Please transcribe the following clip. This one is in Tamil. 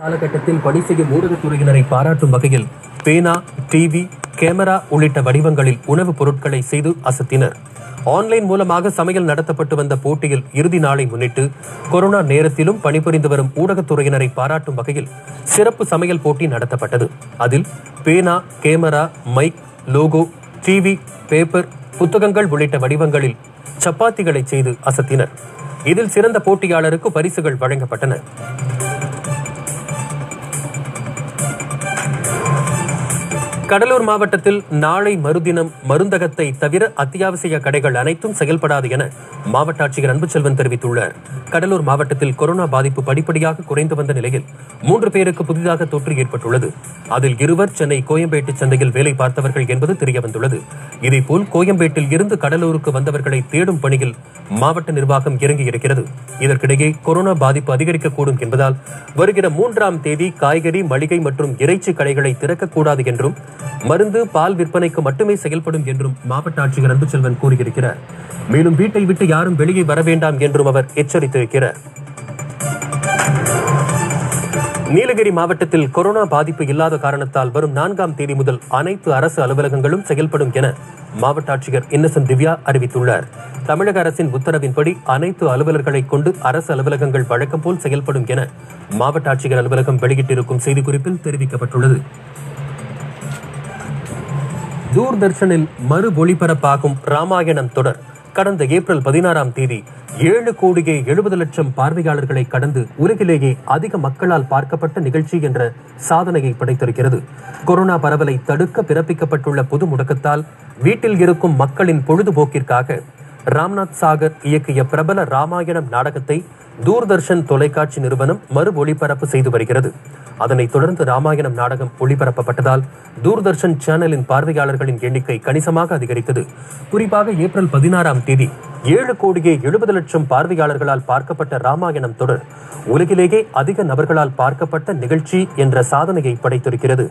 காலகட்டத்தில் பணி செய்யும் ஊடகத்துறையினரை பாராட்டும் வகையில் பேனா டிவி கேமரா உள்ளிட்ட வடிவங்களில் உணவுப் பொருட்களை செய்து அசத்தினர். ஆன்லைன் மூலமாக சமையல் நடத்தப்பட்டு வந்த போட்டியில் இறுதி நாளை முன்னிட்டு கொரோனா நேரத்திலும் பணிபுரிந்து வரும் ஊடகத்துறையினரை பாராட்டும் வகையில் சிறப்பு சமையல் போட்டி நடத்தப்பட்டது. அதில் பேனா camera mic logo TV paper புத்தகங்கள் உள்ளிட்ட வடிவங்களில் சப்பாத்திகளை செய்து அசத்தினர். இதில் சிறந்த போட்டியாளருக்கு பரிசுகள் வழங்கப்பட்டன. கடலூர் மாவட்டத்தில் நாளை மறுதினம் மருந்தகத்தை தவிர அத்தியாவசிய கடைகள் அனைத்தும் செயல்படாது என மாவட்ட ஆட்சியர் அன்புச்செல்வன் தெரிவித்துள்ளார். கடலூர் மாவட்டத்தில் கொரோனா பாதிப்பு படிப்படியாக குறைந்து வந்த நிலையில் மூன்று பேருக்கு புதிதாக தொற்று ஏற்பட்டுள்ளது. அதில் இருவர் சென்னை கோயம்பேட்டு சந்தையில் வேலை பார்த்தவர்கள் என்பது தெரியவந்துள்ளது. இதேபோல் கோயம்பேட்டில் இருந்து கடலூருக்கு வந்தவர்களை தேடும் பணியில் மாவட்ட நிர்வாகம் இறங்கியிருக்கிறது. இதற்கிடையே கொரோனா பாதிப்பு அதிகரிக்கக்கூடும் என்பதால் வருகிற மூன்றாம் தேதி காய்கறி மளிகை மற்றும் இறைச்சி கடைகளை திறக்கக்கூடாது என்றும் மருந்து பால் விற்பனைக்கு மட்டுமே செயல்படும் என்றும் மாவட்ட ஆட்சியர் அன்புச்செல்வன் கூறியிருக்கிறார். மேலும் வீட்டை விட்டு யாரும் வெளியே வர வேண்டாம் என்றும் அவர் எச்சரித்திருக்கிறார். நீலகிரி மாவட்டத்தில் கொரோனா பாதிப்பு இல்லாத காரணத்தால் வரும் நான்காம் தேதி முதல் அனைத்து அரசு அலுவலகங்களும் செயல்படும் என மாவட்ட ஆட்சியர் இன்னசென்ட் திவ்யா அறிவித்துள்ளார். தமிழக அரசின் உத்தரவின்படி அனைத்து அலுவலர்களை கொண்டு அரசு அலுவலகங்கள் வழக்கம் போல் செயல்படும் என மாவட்ட ஆட்சியர் அலுவலகம் வெளியிட்டிருக்கும் செய்திக்குறிப்பில் தெரிவிக்கப்பட்டுள்ளது. தூர்தர்ஷனில் மறு ஒளிபரப்பாகும் ராமாயணம் தொடர். கடந்த ஏப்ரல் பதினாறாம் தேதி ஏழு கோடியே எழுபது லட்சம் பார்வையாளர்களை கடந்து உலகிலேயே அதிக மக்களால் பார்க்கப்பட்ட நிகழ்ச்சி என்ற சாதனையை படைத்திருக்கிறது. கொரோனா பரவலை தடுக்க பிறப்பிக்கப்பட்டுள்ள பொது முடக்கத்தால் வீட்டில் இருக்கும் மக்களின் பொழுதுபோக்கிற்காக ராம்நாத் சாகர் இயக்கிய பிரபல ராமாயணம் நாடகத்தை தூர்தர்ஷன் தொலைக்காட்சி நிறுவனம் மறு ஒளிபரப்பு செய்து வருகிறது. அதனைத் தொடர்ந்து ராமாயணம் நாடகம் ஒளிபரப்பப்பட்டதால் தூர்தர்ஷன் சேனலின் பார்வையாளர்களின் எண்ணிக்கை கணிசமாக அதிகரித்தது. குறிப்பாக ஏப்ரல் பதினாறாம் தேதி ஏழு கோடியே எழுபது லட்சம் பார்வையாளர்களால் பார்க்கப்பட்ட ராமாயணம் தொடர் உலகிலேயே அதிக நபர்களால் பார்க்கப்பட்ட நிகழ்ச்சி என்ற சாதனையை படைத்திருக்கிறது.